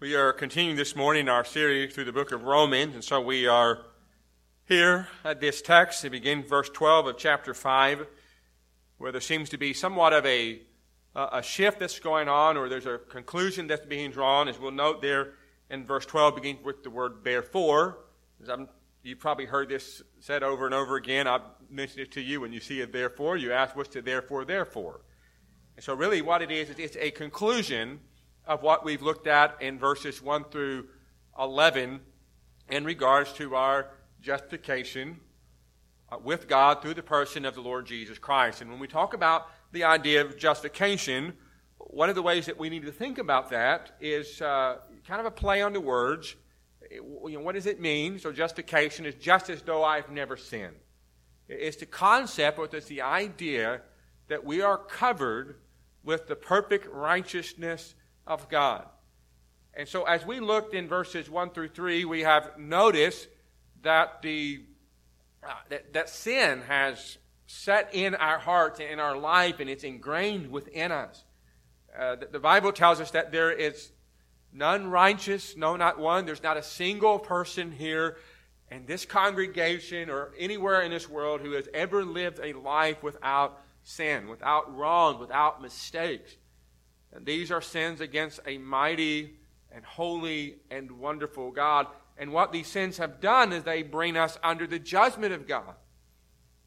We are continuing this morning our series through the book of Romans, and so we are here at this text. It begins verse 12 of chapter 5, where there seems to be somewhat of a, a shift that's going on, or there's a conclusion that's being drawn. As we'll note there in verse 12, begins with the word therefore. As you've probably heard this said over and over again. I've mentioned it to you when you see it therefore. You ask, what's the therefore, therefore? And so, really, what it is, is it's a conclusion of what we've looked at in verses 1 through 11 in regards to our justification uh, with God through the person of the Lord Jesus Christ. And when we talk about the idea of justification, one of the ways that we need to think about that is uh, kind of a play on the words. You know, what does it mean? So, justification is just as though I've never sinned. It's the concept, or it's the idea that we are covered with the perfect righteousness of God. And so, as we looked in verses 1 through 3, we have noticed that, the, uh, that, that sin has set in our hearts and in our life, and it's ingrained within us. Uh, the, the Bible tells us that there is none righteous, no, not one. There's not a single person here in this congregation or anywhere in this world who has ever lived a life without sin, without wrong, without mistakes. And these are sins against a mighty and holy and wonderful God. And what these sins have done is they bring us under the judgment of God.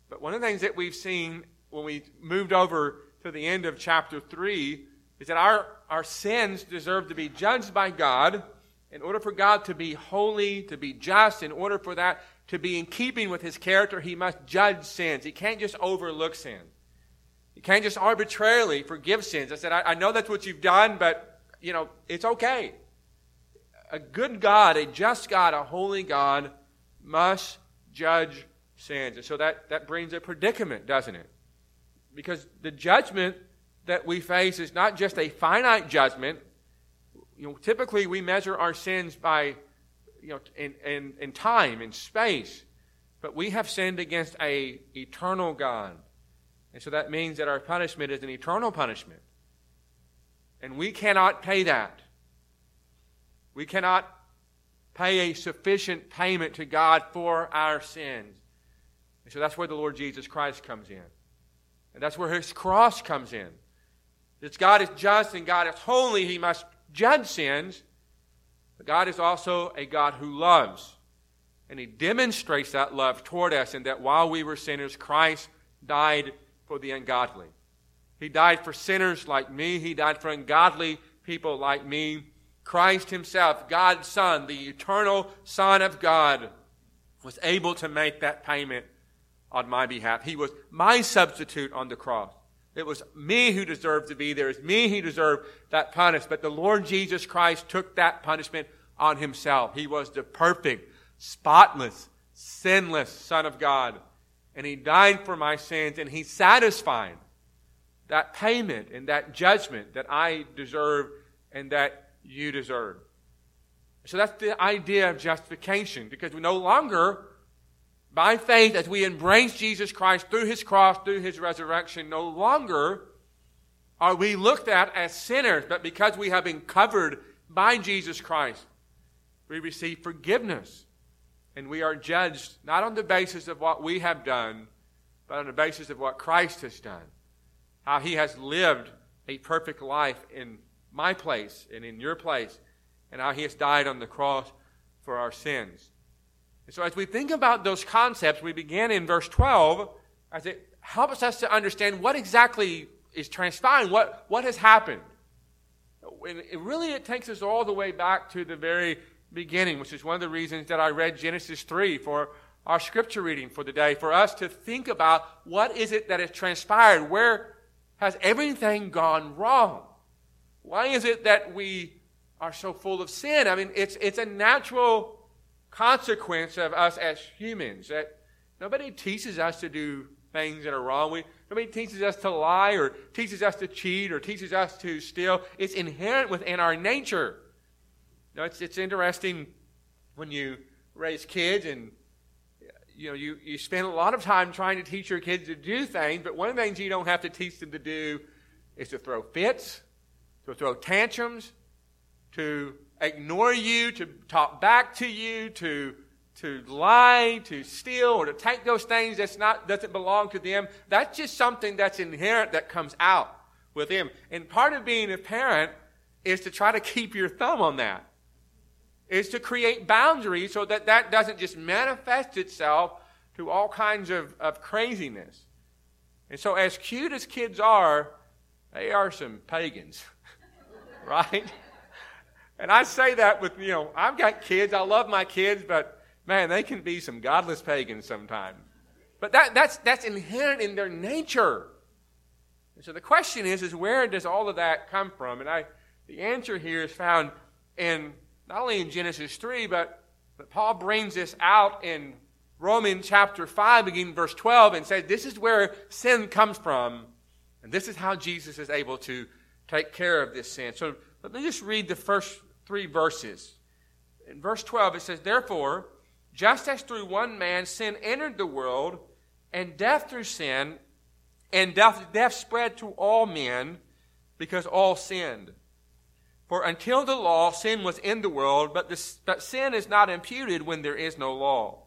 But one of the things that we've seen when we moved over to the end of chapter 3 is that our, our sins deserve to be judged by God. In order for God to be holy, to be just, in order for that to be in keeping with his character, he must judge sins. He can't just overlook sins. Can't just arbitrarily forgive sins. I said, I, I know that's what you've done, but, you know, it's okay. A good God, a just God, a holy God must judge sins. And so that, that brings a predicament, doesn't it? Because the judgment that we face is not just a finite judgment. You know, typically we measure our sins by, you know, in, in, in time, in space. But we have sinned against a eternal God and so that means that our punishment is an eternal punishment. And we cannot pay that. We cannot pay a sufficient payment to God for our sins. And so that's where the Lord Jesus Christ comes in. And that's where his cross comes in. That God is just and God is holy, he must judge sins. But God is also a God who loves. And he demonstrates that love toward us, in that while we were sinners, Christ died for the ungodly. He died for sinners like me. He died for ungodly people like me. Christ Himself, God's Son, the eternal Son of God, was able to make that payment on my behalf. He was my substitute on the cross. It was me who deserved to be there. It's me who deserved that punishment. But the Lord Jesus Christ took that punishment on Himself. He was the perfect, spotless, sinless Son of God and he died for my sins, and he satisfied that payment and that judgment that I deserve and that you deserve. So that's the idea of justification, because we no longer, by faith, as we embrace Jesus Christ through his cross, through his resurrection, no longer are we looked at as sinners, but because we have been covered by Jesus Christ, we receive forgiveness and we are judged not on the basis of what we have done, but on the basis of what Christ has done. How he has lived a perfect life in my place and in your place, and how he has died on the cross for our sins. And so, as we think about those concepts, we begin in verse 12 as it helps us to understand what exactly is transpiring, what, what has happened. And it really, it takes us all the way back to the very beginning, which is one of the reasons that I read Genesis 3 for our scripture reading for the day, for us to think about what is it that has transpired? Where has everything gone wrong? Why is it that we are so full of sin? I mean, it's, it's a natural consequence of us as humans that nobody teaches us to do things that are wrong. We, nobody teaches us to lie or teaches us to cheat or teaches us to steal. It's inherent within our nature. Now, it's, it's interesting when you raise kids and you know, you, you spend a lot of time trying to teach your kids to do things, but one of the things you don't have to teach them to do is to throw fits, to throw tantrums, to ignore you, to talk back to you, to to lie, to steal, or to take those things that's not doesn't belong to them. That's just something that's inherent that comes out with them. And part of being a parent is to try to keep your thumb on that. Is to create boundaries so that that doesn't just manifest itself to all kinds of, of craziness. And so, as cute as kids are, they are some pagans, right? And I say that with, you know, I've got kids, I love my kids, but man, they can be some godless pagans sometimes. But that, that's, that's inherent in their nature. And so the question is, is where does all of that come from? And I, the answer here is found in not only in Genesis 3, but, but Paul brings this out in Romans chapter 5, beginning verse 12, and says this is where sin comes from, and this is how Jesus is able to take care of this sin. So let me just read the first three verses. In verse 12, it says, Therefore, just as through one man sin entered the world, and death through sin, and death, death spread to all men because all sinned. For until the law, sin was in the world, but, but sin is not imputed when there is no law.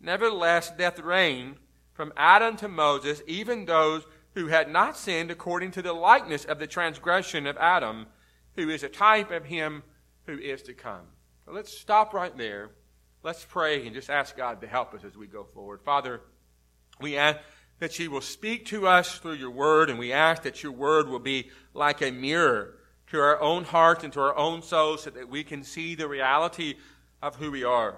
Nevertheless, death reigned from Adam to Moses, even those who had not sinned according to the likeness of the transgression of Adam, who is a type of him who is to come. So let's stop right there. Let's pray and just ask God to help us as we go forward. Father, we ask that you will speak to us through your word, and we ask that your word will be like a mirror to our own hearts and to our own souls so that we can see the reality of who we are.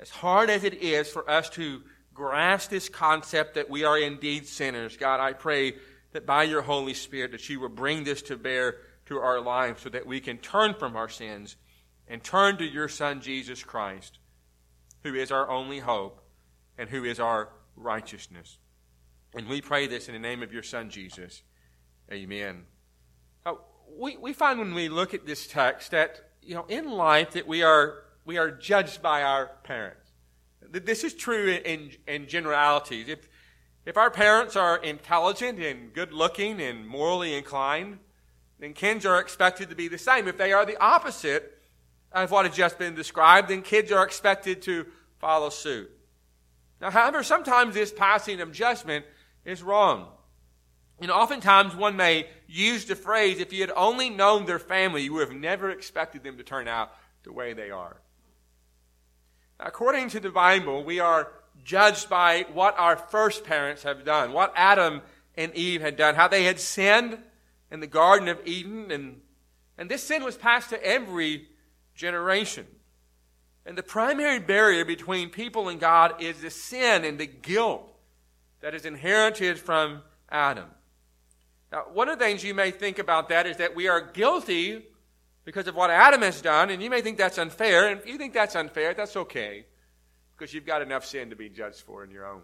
As hard as it is for us to grasp this concept that we are indeed sinners, God, I pray that by your Holy Spirit that you will bring this to bear to our lives so that we can turn from our sins and turn to your Son, Jesus Christ who is our only hope and who is our righteousness. And we pray this in the name of your Son, Jesus. Amen. Uh, we, we find when we look at this text that, you know, in life that we are, we are judged by our parents. This is true in, in generalities. If, if our parents are intelligent and good looking and morally inclined, then kids are expected to be the same. If they are the opposite, of what has just been described, then kids are expected to follow suit. Now, however, sometimes this passing of judgment is wrong. You know, oftentimes one may use the phrase, if you had only known their family, you would have never expected them to turn out the way they are. According to the Bible, we are judged by what our first parents have done, what Adam and Eve had done, how they had sinned in the Garden of Eden, and, and this sin was passed to every generation. And the primary barrier between people and God is the sin and the guilt that is inherited from Adam. Now, one of the things you may think about that is that we are guilty because of what Adam has done, and you may think that's unfair. And if you think that's unfair, that's okay, because you've got enough sin to be judged for in your own.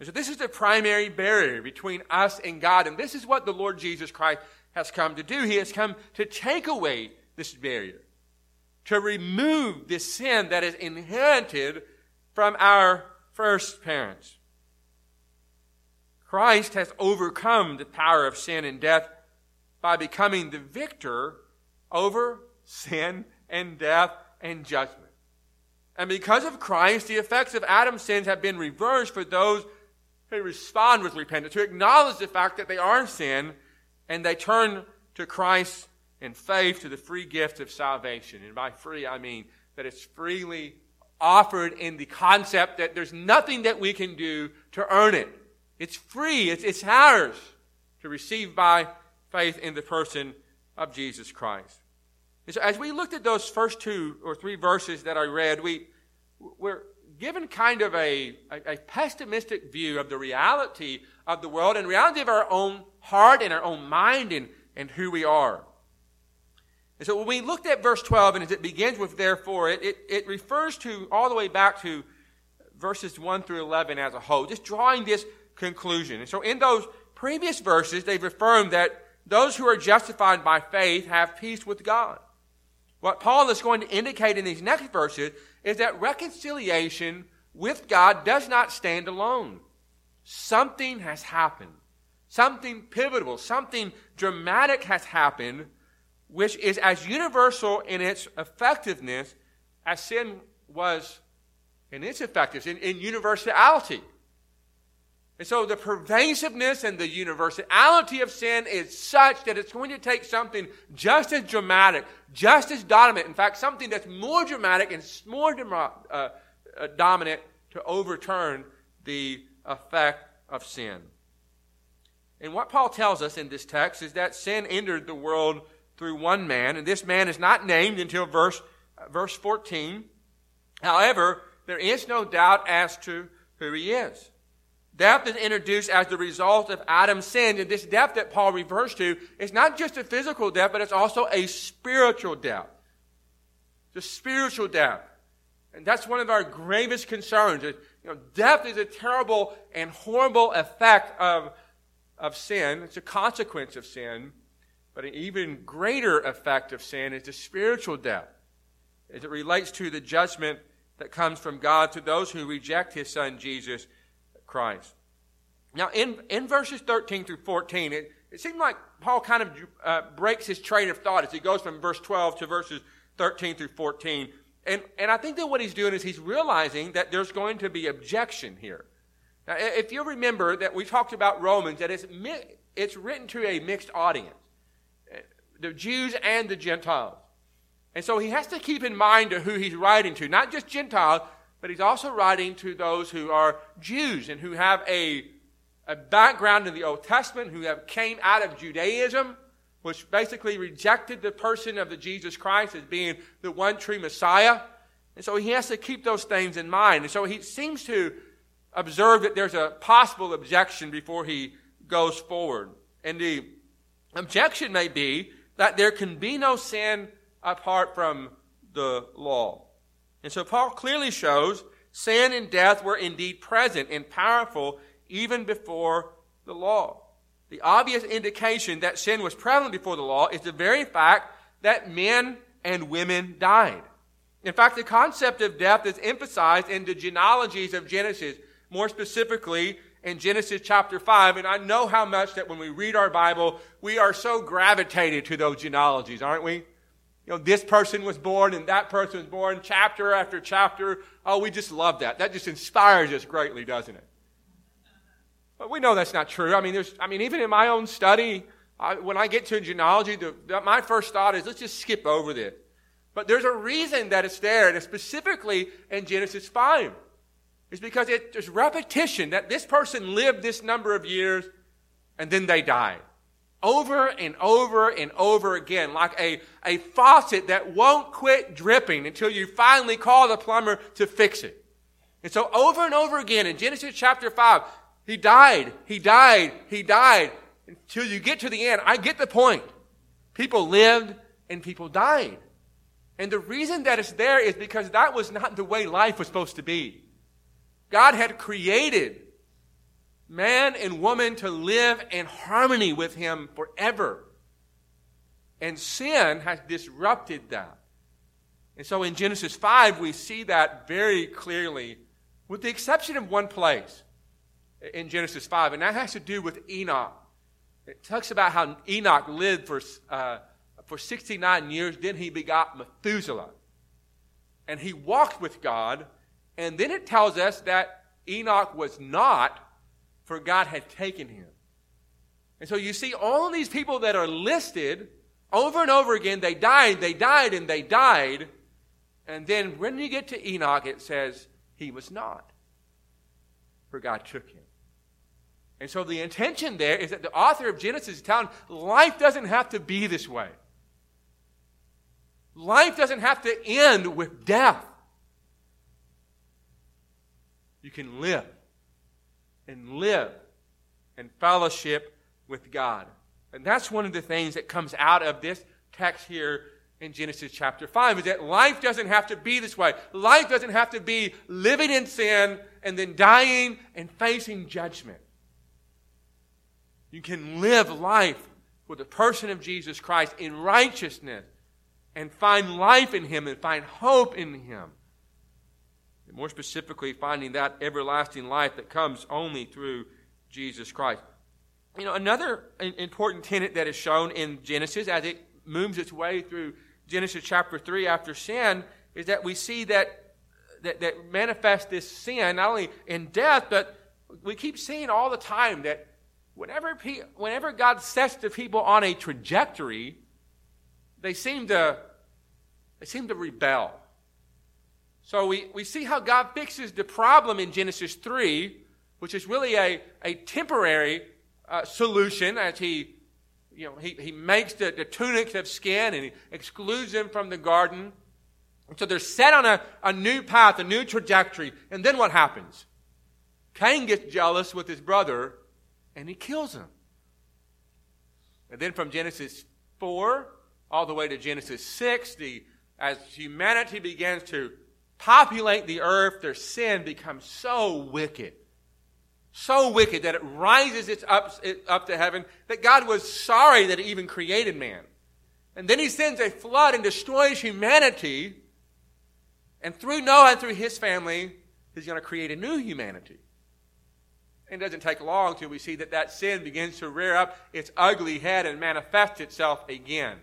And so, this is the primary barrier between us and God, and this is what the Lord Jesus Christ has come to do. He has come to take away this barrier, to remove this sin that is inherited from our first parents. Christ has overcome the power of sin and death by becoming the victor over sin and death and judgment. And because of Christ, the effects of Adam's sins have been reversed for those who respond with repentance, who acknowledge the fact that they are in sin and they turn to Christ in faith to the free gift of salvation. And by free, I mean that it's freely offered in the concept that there's nothing that we can do to earn it. It's free, it's, it's ours to receive by faith in the person of Jesus Christ. And so as we looked at those first two or three verses that I read, we, we're given kind of a, a, a pessimistic view of the reality of the world and reality of our own heart and our own mind and, and who we are. And so when we looked at verse 12, and as it begins with therefore, it, it, it refers to all the way back to verses 1 through 11 as a whole, just drawing this conclusion. And so in those previous verses, they've affirmed that those who are justified by faith have peace with God. What Paul is going to indicate in these next verses is that reconciliation with God does not stand alone. Something has happened. Something pivotal, something dramatic has happened which is as universal in its effectiveness as sin was in its effectiveness, in, in universality. And so the pervasiveness and the universality of sin is such that it's going to take something just as dramatic, just as dominant, in fact, something that's more dramatic and more uh, uh, dominant to overturn the effect of sin. And what Paul tells us in this text is that sin entered the world through one man, and this man is not named until verse, uh, verse 14. However, there is no doubt as to who he is. Death is introduced as the result of Adam's sin, and this death that Paul refers to is not just a physical death, but it's also a spiritual death. The spiritual death. And that's one of our gravest concerns. You know, death is a terrible and horrible effect of, of sin. It's a consequence of sin. But an even greater effect of sin is the spiritual death, as it relates to the judgment that comes from God to those who reject his son Jesus Christ. Now, in, in verses 13 through 14, it, it seems like Paul kind of uh, breaks his train of thought as he goes from verse 12 to verses 13 through 14. And, and I think that what he's doing is he's realizing that there's going to be objection here. Now, if you remember that we talked about Romans, that it's, it's written to a mixed audience, the Jews and the Gentiles. And so he has to keep in mind who he's writing to, not just Gentiles, but he's also writing to those who are Jews and who have a, a background in the Old Testament, who have came out of Judaism, which basically rejected the person of the Jesus Christ as being the one true Messiah. And so he has to keep those things in mind. And so he seems to observe that there's a possible objection before he goes forward. And the objection may be that there can be no sin apart from the law. And so Paul clearly shows sin and death were indeed present and powerful even before the law. The obvious indication that sin was prevalent before the law is the very fact that men and women died. In fact, the concept of death is emphasized in the genealogies of Genesis, more specifically in Genesis chapter 5. And I know how much that when we read our Bible, we are so gravitated to those genealogies, aren't we? You know, this person was born and that person was born, chapter after chapter. Oh, we just love that. That just inspires us greatly, doesn't it? But we know that's not true. I mean, there's, I mean, even in my own study, I, when I get to genealogy, the, the, my first thought is let's just skip over this. But there's a reason that it's there, and it's specifically in Genesis 5. It's because it, there's repetition that this person lived this number of years and then they died over and over and over again, like a, a faucet that won't quit dripping until you finally call the plumber to fix it. And so over and over again in Genesis chapter 5, he died, he died, he died, until you get to the end. I get the point. People lived and people died. And the reason that it's there is because that was not the way life was supposed to be. God had created man and woman to live in harmony with Him forever. And sin has disrupted that. And so in Genesis 5, we see that very clearly, with the exception of one place in Genesis 5, and that has to do with Enoch. It talks about how Enoch lived for, uh, for 69 years, then he begot Methuselah. And he walked with God, and then it tells us that Enoch was not for God had taken him. And so you see all these people that are listed over and over again, they died, they died, and they died. And then when you get to Enoch, it says he was not, for God took him. And so the intention there is that the author of Genesis is telling life doesn't have to be this way. Life doesn't have to end with death. You can live and live in fellowship with God. And that's one of the things that comes out of this text here in Genesis chapter 5 is that life doesn't have to be this way. Life doesn't have to be living in sin and then dying and facing judgment. You can live life with the person of Jesus Christ in righteousness and find life in Him and find hope in Him more specifically, finding that everlasting life that comes only through Jesus Christ. You know, another important tenet that is shown in Genesis as it moves its way through Genesis chapter 3 after sin is that we see that, that, that manifests this sin not only in death, but we keep seeing all the time that whenever, pe- whenever God sets the people on a trajectory, they seem to, they seem to rebel. So we, we see how God fixes the problem in Genesis 3, which is really a, a temporary uh, solution as he, you know, he, he makes the, the tunics of skin and he excludes them from the garden. And so they're set on a, a new path, a new trajectory. And then what happens? Cain gets jealous with his brother and he kills him. And then from Genesis 4 all the way to Genesis 6, the, as humanity begins to populate the earth, their sin becomes so wicked. So wicked that it rises its up, it up to heaven that God was sorry that he even created man. And then he sends a flood and destroys humanity. And through Noah and through his family, he's going to create a new humanity. And it doesn't take long until we see that that sin begins to rear up its ugly head and manifest itself again.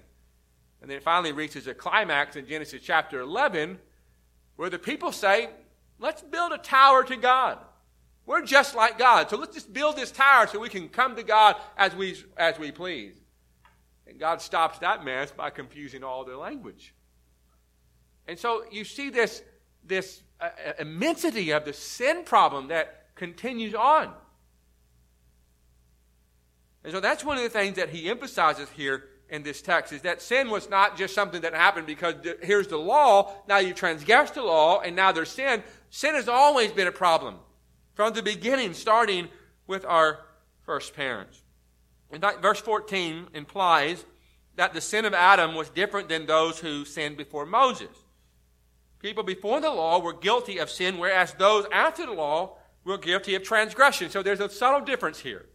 And then it finally reaches a climax in Genesis chapter 11 where the people say, let's build a tower to God. We're just like God. So let's just build this tower so we can come to God as we, as we please. And God stops that mess by confusing all their language. And so you see this, this uh, uh immensity of the sin problem that continues on. And so that's one of the things that he emphasizes here in this text is that sin was not just something that happened because here's the law, now you transgressed the law, and now there's sin. Sin has always been a problem from the beginning, starting with our first parents. In fact, verse 14 implies that the sin of Adam was different than those who sinned before Moses. People before the law were guilty of sin, whereas those after the law were guilty of transgression. So there's a subtle difference here.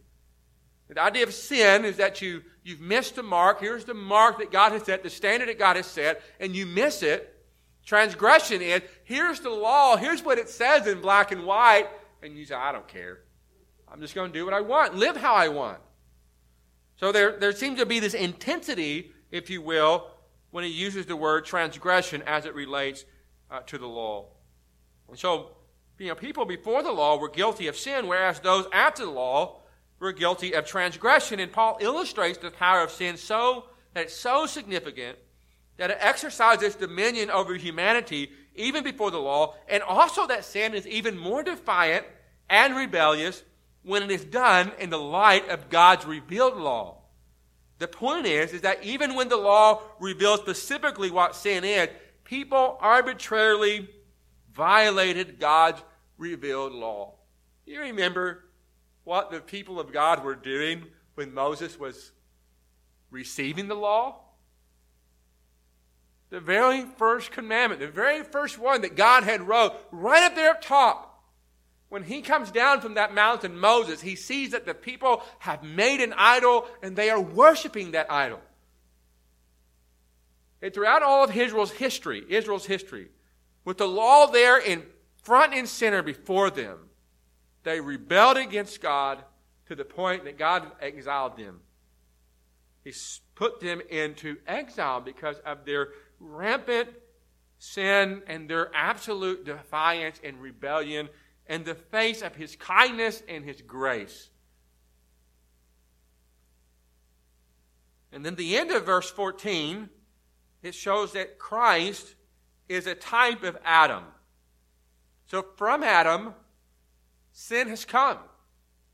The idea of sin is that you, you've missed the mark. Here's the mark that God has set, the standard that God has set, and you miss it. Transgression is here's the law, here's what it says in black and white, and you say, I don't care. I'm just going to do what I want, live how I want. So there, there seems to be this intensity, if you will, when he uses the word transgression as it relates uh, to the law. And so, you know, people before the law were guilty of sin, whereas those after the law were guilty of transgression. And Paul illustrates the power of sin so that it's so significant that it exercises dominion over humanity even before the law, and also that sin is even more defiant and rebellious when it is done in the light of God's revealed law. The point is, is that even when the law reveals specifically what sin is, people arbitrarily violated God's revealed law. You remember what the people of God were doing when Moses was receiving the law? The very first commandment, the very first one that God had wrote, right up there up top. When he comes down from that mountain, Moses, he sees that the people have made an idol and they are worshiping that idol. And throughout all of Israel's history, Israel's history, with the law there in front and center before them, they rebelled against God to the point that God exiled them. He put them into exile because of their rampant sin and their absolute defiance and rebellion in the face of His kindness and His grace. And then the end of verse 14, it shows that Christ is a type of Adam. So from Adam, sin has come.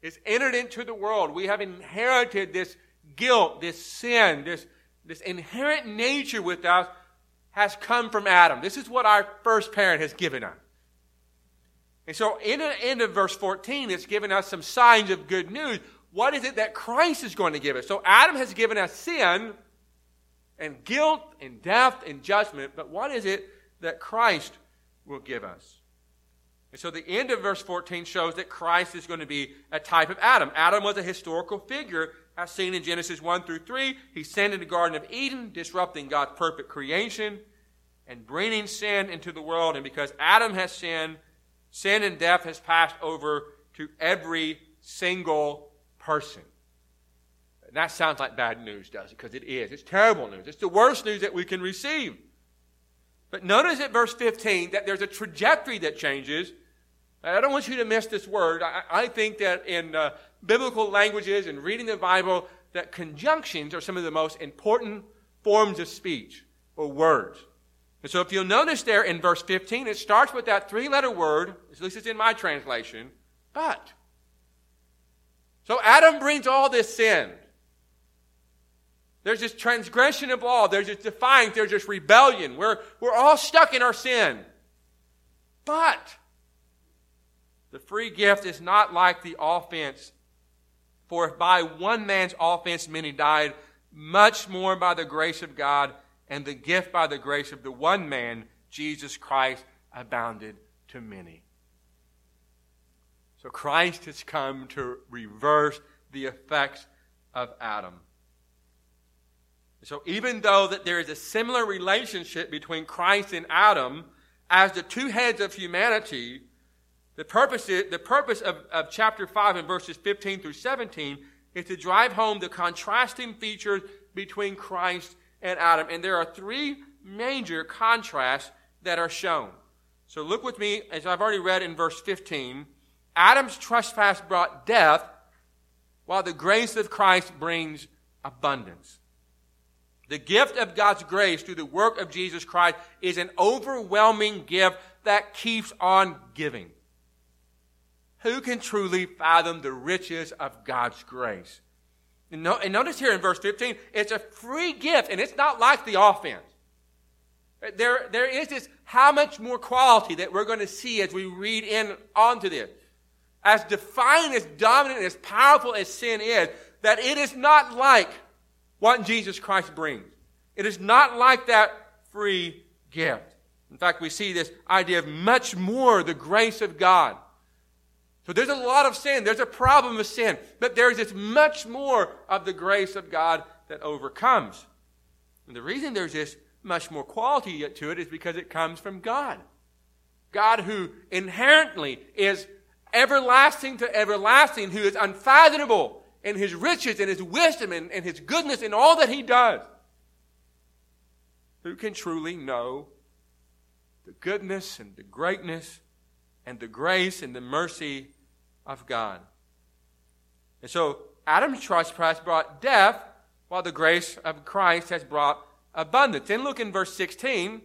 It's entered into the world. We have inherited this guilt, this sin, this, this inherent nature with us has come from Adam. This is what our first parent has given us. And so, in the end of verse 14, it's given us some signs of good news. What is it that Christ is going to give us? So, Adam has given us sin and guilt and death and judgment, but what is it that Christ will give us? And so the end of verse 14 shows that Christ is going to be a type of Adam. Adam was a historical figure as seen in Genesis 1 through 3. He sinned in the Garden of Eden, disrupting God's perfect creation and bringing sin into the world. And because Adam has sinned, sin and death has passed over to every single person. And that sounds like bad news, does it? Because it is. It's terrible news. It's the worst news that we can receive. But notice at verse 15 that there's a trajectory that changes. I don't want you to miss this word. I, I think that in uh, biblical languages and reading the Bible, that conjunctions are some of the most important forms of speech or words. And so if you'll notice there in verse 15, it starts with that three letter word, at least it's in my translation, but. So Adam brings all this sin. There's this transgression of law. There's this defiance. There's this rebellion. We're, we're all stuck in our sin. But the free gift is not like the offense. For if by one man's offense many died, much more by the grace of God and the gift by the grace of the one man, Jesus Christ, abounded to many. So Christ has come to reverse the effects of Adam. So even though that there is a similar relationship between Christ and Adam as the two heads of humanity, the purpose, is, the purpose of, of chapter 5 and verses 15 through 17 is to drive home the contrasting features between Christ and Adam. And there are three major contrasts that are shown. So look with me, as I've already read in verse 15. Adam's trespass brought death, while the grace of Christ brings abundance. The gift of God's grace through the work of Jesus Christ is an overwhelming gift that keeps on giving. Who can truly fathom the riches of God's grace? And, notice here in verse 15, it's a free gift, and it's not like the offense. There, there is this how much more quality that we're going to see as we read in onto this. As defiant, as dominant, as powerful as sin is, that it is not like what Jesus Christ brings. It is not like that free gift. In fact, we see this idea of much more the grace of God. So there's a lot of sin. There's a problem of sin. But there's this much more of the grace of God that overcomes. And the reason there's this much more quality to it is because it comes from God. God who inherently is everlasting to everlasting, who is unfathomable, in his riches and his wisdom and, and his goodness and all that he does. Who can truly know the goodness and the greatness and the grace and the mercy of God? And so Adam's trespass brought death, while the grace of Christ has brought abundance. Then look in verse 16.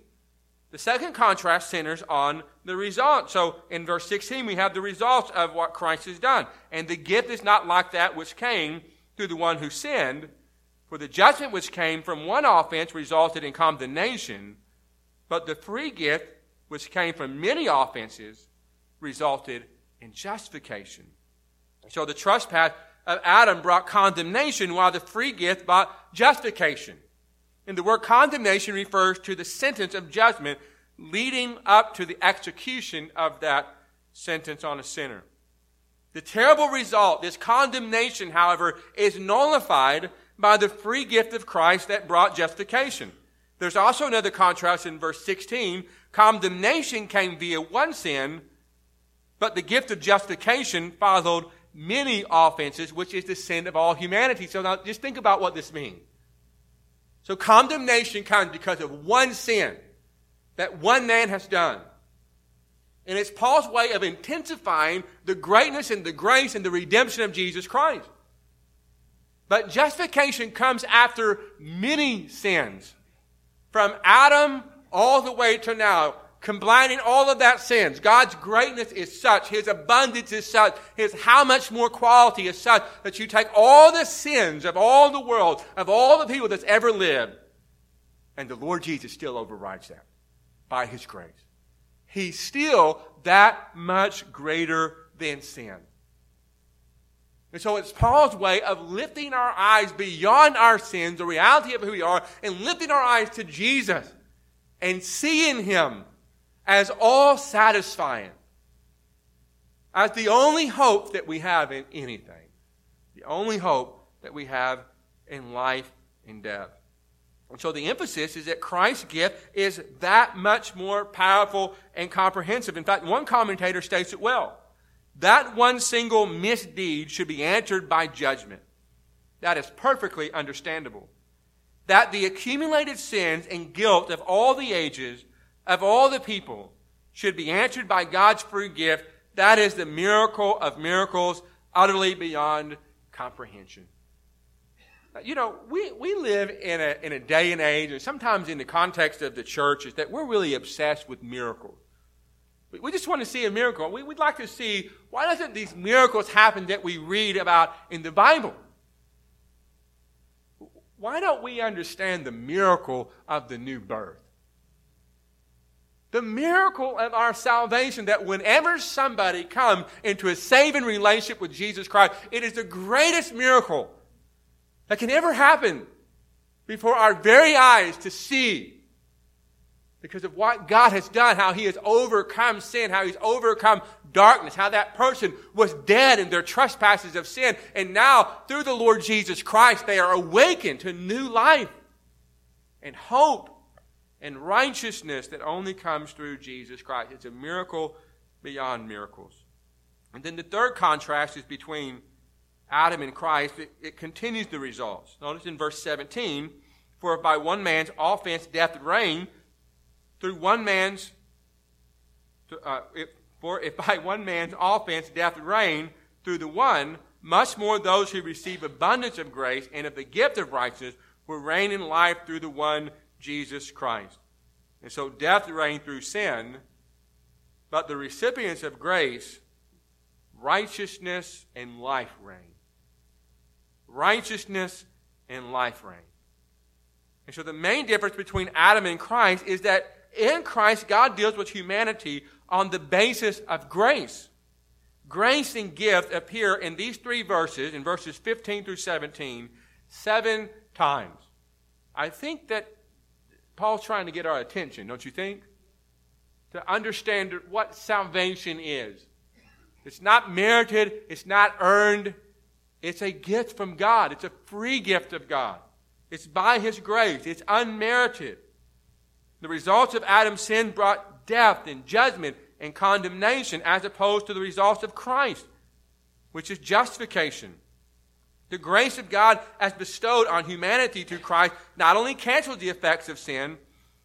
The second contrast centers on the result. So in verse 16, we have the results of what Christ has done. And the gift is not like that which came through the one who sinned. For the judgment which came from one offense resulted in condemnation, but the free gift which came from many offenses resulted in justification. So the trespass of Adam brought condemnation, while the free gift brought justification. And the word condemnation refers to the sentence of judgment leading up to the execution of that sentence on a sinner. The terrible result, this condemnation, however, is nullified by the free gift of Christ that brought justification. There's also another contrast in verse 16. Condemnation came via one sin, but the gift of justification followed many offenses, which is the sin of all humanity. So now just think about what this means. So condemnation comes because of one sin that one man has done. And it's Paul's way of intensifying the greatness and the grace and the redemption of Jesus Christ. But justification comes after many sins. From Adam all the way to now, combining all of that sins. God's greatness is such, His abundance is such, His how much more quality is such that you take all the sins of all the world, of all the people that's ever lived, and the Lord Jesus still overrides that by His grace. He's still that much greater than sin. And so it's Paul's way of lifting our eyes beyond our sins, the reality of who we are, and lifting our eyes to Jesus and seeing Him as all satisfying, as the only hope that we have in anything, the only hope that we have in life and death. And so the emphasis is that Christ's gift is that much more powerful and comprehensive. In fact, one commentator states it well. That one single misdeed should be answered by judgment. That is perfectly understandable. That the accumulated sins and guilt of all the ages, of all the people, should be answered by God's free gift, that is the miracle of miracles, utterly beyond comprehension. You know, we, we live in a, in a day and age, and sometimes in the context of the church, is that we're really obsessed with miracles. We, we just want to see a miracle. We, we'd like to see why doesn't these miracles happen that we read about in the Bible? Why don't we understand the miracle of the new birth? The miracle of our salvation that whenever somebody comes into a saving relationship with Jesus Christ, it is the greatest miracle that can ever happen before our very eyes to see because of what God has done, how He has overcome sin, how He's overcome darkness, how that person was dead in their trespasses of sin. And now, through the Lord Jesus Christ, they are awakened to new life and hope and righteousness that only comes through Jesus Christ. It's a miracle beyond miracles. And then the third contrast is between Adam and Christ. It, it continues the results. Notice in verse 17, for if by one man's offense death reigned, through one man's, uh, if, for if by one man's offense death reigned through the one, much more those who receive abundance of grace and of the gift of righteousness will reign in life through the one Jesus Christ. And so death reigned through sin, but the recipients of grace, righteousness and life reign. Righteousness and life reign. And so the main difference between Adam and Christ is that in Christ, God deals with humanity on the basis of grace. Grace and gift appear in these three verses, in verses 15 through 17, seven times. I think that Paul's trying to get our attention, don't you think? To understand what salvation is. It's not merited, it's not earned, it's a gift from God. It's a free gift of God. It's by His grace, it's unmerited. The results of Adam's sin brought death and judgment and condemnation as opposed to the results of Christ, which is justification. The grace of God as bestowed on humanity through Christ not only cancels the effects of sin,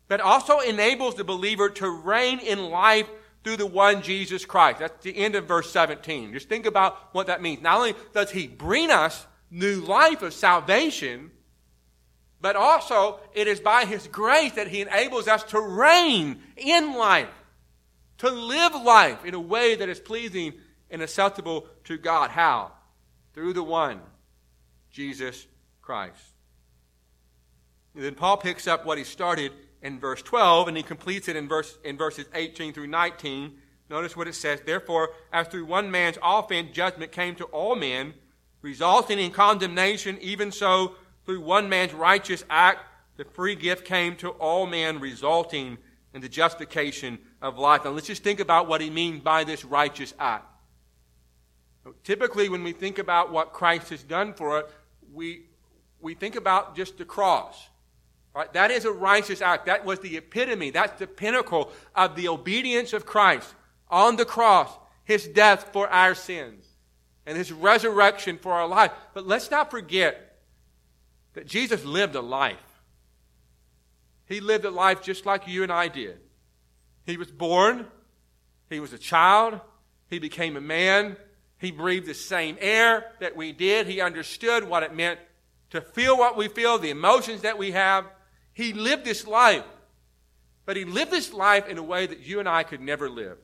but also enables the believer to reign in life through the one Jesus Christ. That's the end of verse 17. Just think about what that means. Not only does he bring us new life of salvation, but also it is by His grace that He enables us to reign in life, to live life in a way that is pleasing and acceptable to God. How? Through the one, Jesus Christ. And then Paul picks up what he started in verse 12 and he completes it in, verse, in verses 18 through 19. Notice what it says. Therefore, as through one man's offense judgment came to all men, resulting in condemnation, even so through one man's righteous act, the free gift came to all men, resulting in the justification of life. Now let's just think about what he means by this righteous act. Typically, when we think about what Christ has done for us, we, we think about just the cross. Right? That is a righteous act. That was the epitome. That's the pinnacle of the obedience of Christ on the cross, his death for our sins, and his resurrection for our life. But let's not forget that Jesus lived a life. He lived a life just like you and I did. He was born, he was a child, he became a man, he breathed the same air that we did, he understood what it meant to feel what we feel, the emotions that we have. He lived this life, but he lived this life in a way that you and I could never live.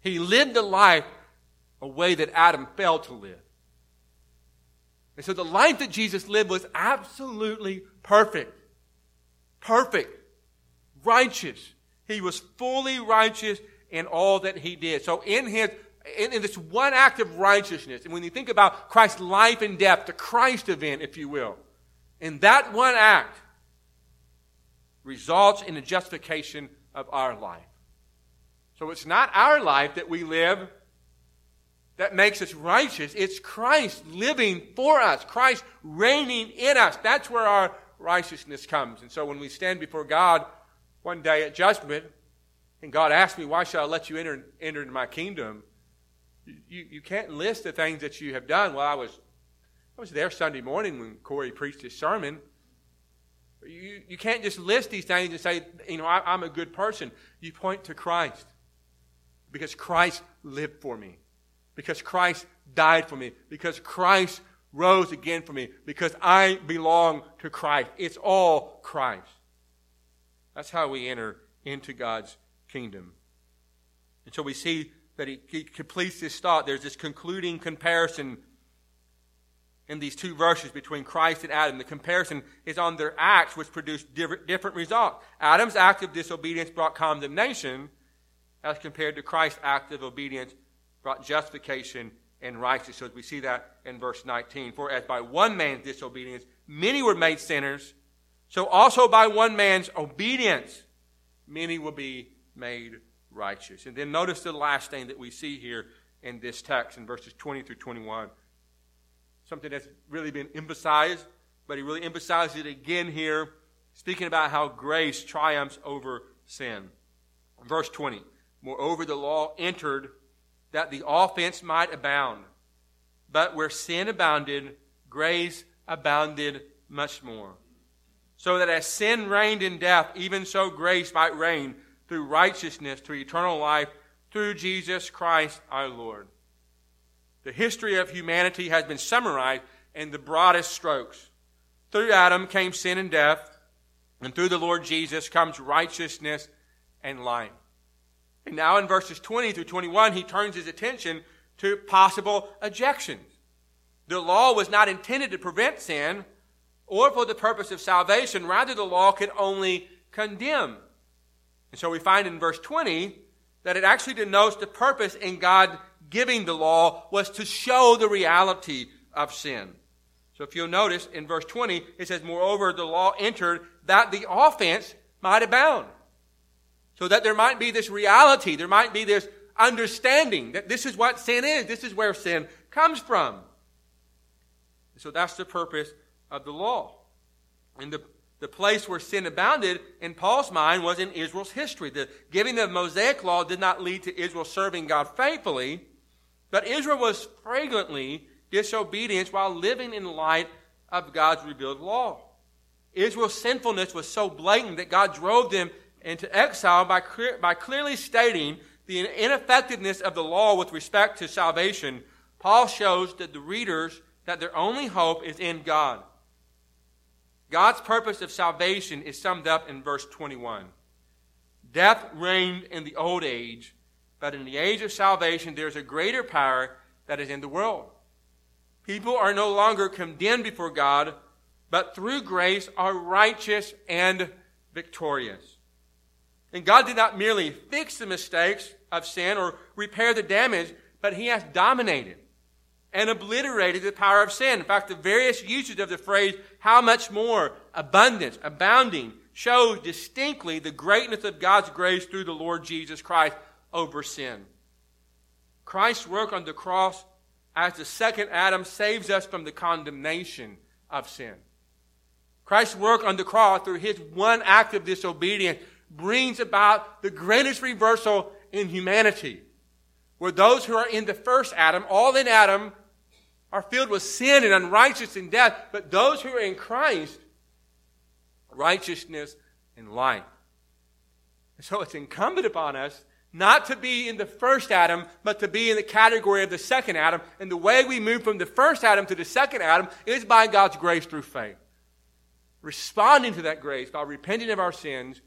He lived a life a way that Adam failed to live. And so the life that Jesus lived was absolutely perfect. Perfect. Righteous. He was fully righteous in all that he did. So in his, in, in, this one act of righteousness, and when you think about Christ's life and death, the Christ event, if you will, in that one act results in the justification of our life. So it's not our life that we live that makes us righteous. It's Christ living for us, Christ reigning in us. That's where our righteousness comes. And so when we stand before God one day at judgment, and God asks me, Why should I let you enter, enter into my kingdom? You, you can't list the things that you have done. Well, I was, I was there Sunday morning when Corey preached his sermon. You, you can't just list these things and say, you know, I, I'm a good person. You point to Christ because Christ lived for me, because Christ died for me, because Christ rose again for me, because I belong to Christ. It's all Christ. That's how we enter into God's kingdom. And so we see that he, he completes this thought. There's this concluding comparison in these two verses between Christ and Adam. The comparison is on their acts, which produced different, results. Adam's act of disobedience brought condemnation, as compared to Christ's act of obedience brought justification and righteousness. So we see that in verse 19. For as by one man's disobedience many were made sinners, so also by one man's obedience many will be made righteous. And then notice the last thing that we see here in this text in verses 20 through 21 something that's really been emphasized, but he really emphasizes it again here, speaking about how grace triumphs over sin. Verse 20 Moreover, the law entered that the offense might abound. But where sin abounded, grace abounded much more. So that as sin reigned in death, even so grace might reign through righteousness to eternal life through Jesus Christ our Lord. The history of humanity has been summarized in the broadest strokes. Through Adam came sin and death, and through the Lord Jesus comes righteousness and life. And now in verses 20 through 21, he turns his attention to possible objections. The law was not intended to prevent sin or for the purpose of salvation. Rather, the law could only condemn. And so we find in verse 20 that it actually denotes the purpose in God giving the law was to show the reality of sin. So if you'll notice in verse 20, it says, Moreover, the law entered that the offense might abound. So that there might be this reality, there might be this understanding that this is what sin is, this is where sin comes from. So that's the purpose of the law. And the, the place where sin abounded in Paul's mind was in Israel's history. The giving of the Mosaic law did not lead to Israel serving God faithfully, but Israel was flagrantly disobedient while living in light of God's revealed law. Israel's sinfulness was so blatant that God drove them into exile by, clear, by clearly stating the ineffectiveness of the law with respect to salvation. Paul shows that the readers that their only hope is in God. God's purpose of salvation is summed up in verse 21. Death reigned in the old age, but in the age of salvation, there's a greater power that is in the world. People are no longer condemned before God, but through grace are righteous and victorious. And God did not merely fix the mistakes of sin or repair the damage, but He has dominated and obliterated the power of sin. In fact, the various uses of the phrase, how much more, abundance, abounding, shows distinctly the greatness of God's grace through the Lord Jesus Christ over sin. Christ's work on the cross as the second Adam saves us from the condemnation of sin. Christ's work on the cross through his one act of disobedience brings about the greatest reversal in humanity. Where those who are in the first Adam, all in Adam, are filled with sin and unrighteousness and death, but those who are in Christ, righteousness and life. And so it's incumbent upon us not to be in the first Adam, but to be in the category of the second Adam. And the way we move from the first Adam to the second Adam is by God's grace through faith. Responding to that grace by repenting of our sins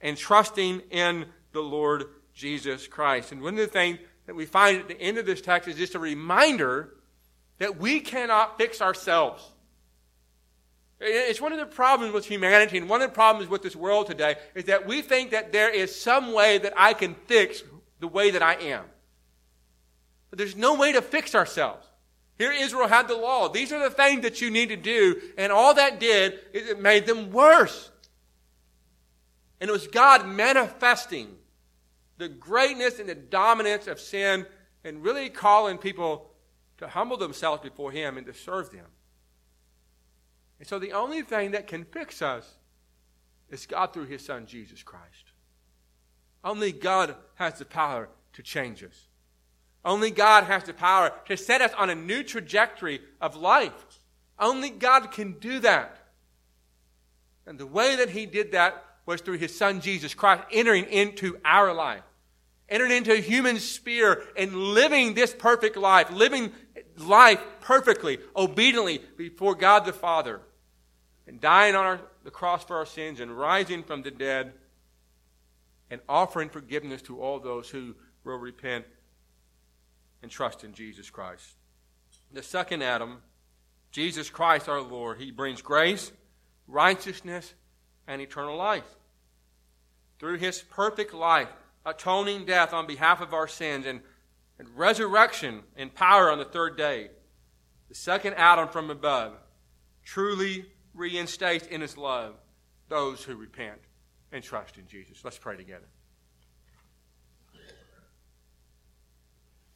and trusting in the Lord Jesus Christ. And one of the things that we find at the end of this text is just a reminder that we cannot fix ourselves. It's one of the problems with humanity and one of the problems with this world today is that we think that there is some way that I can fix the way that I am. But there's no way to fix ourselves. Here Israel had the law. These are the things that you need to do. And all that did is it made them worse. And it was God manifesting the greatness and the dominance of sin and really calling people to humble themselves before Him and to serve them. And so the only thing that can fix us is God through His Son, Jesus Christ. Only God has the power to change us. Only God has the power to set us on a new trajectory of life. Only God can do that. And the way that He did that was through His Son Jesus Christ entering into our life, entering into a human sphere and living this perfect life, living life perfectly, obediently before God the Father, and dying on our, the cross for our sins and rising from the dead and offering forgiveness to all those who will repent and trust in Jesus Christ. The second Adam, Jesus Christ our Lord, he brings grace, righteousness, and eternal life. Through his perfect life, atoning death on behalf of our sins, and, and resurrection in power on the third day, the second Adam from above truly reinstates in his love those who repent and trust in Jesus. Let's pray together.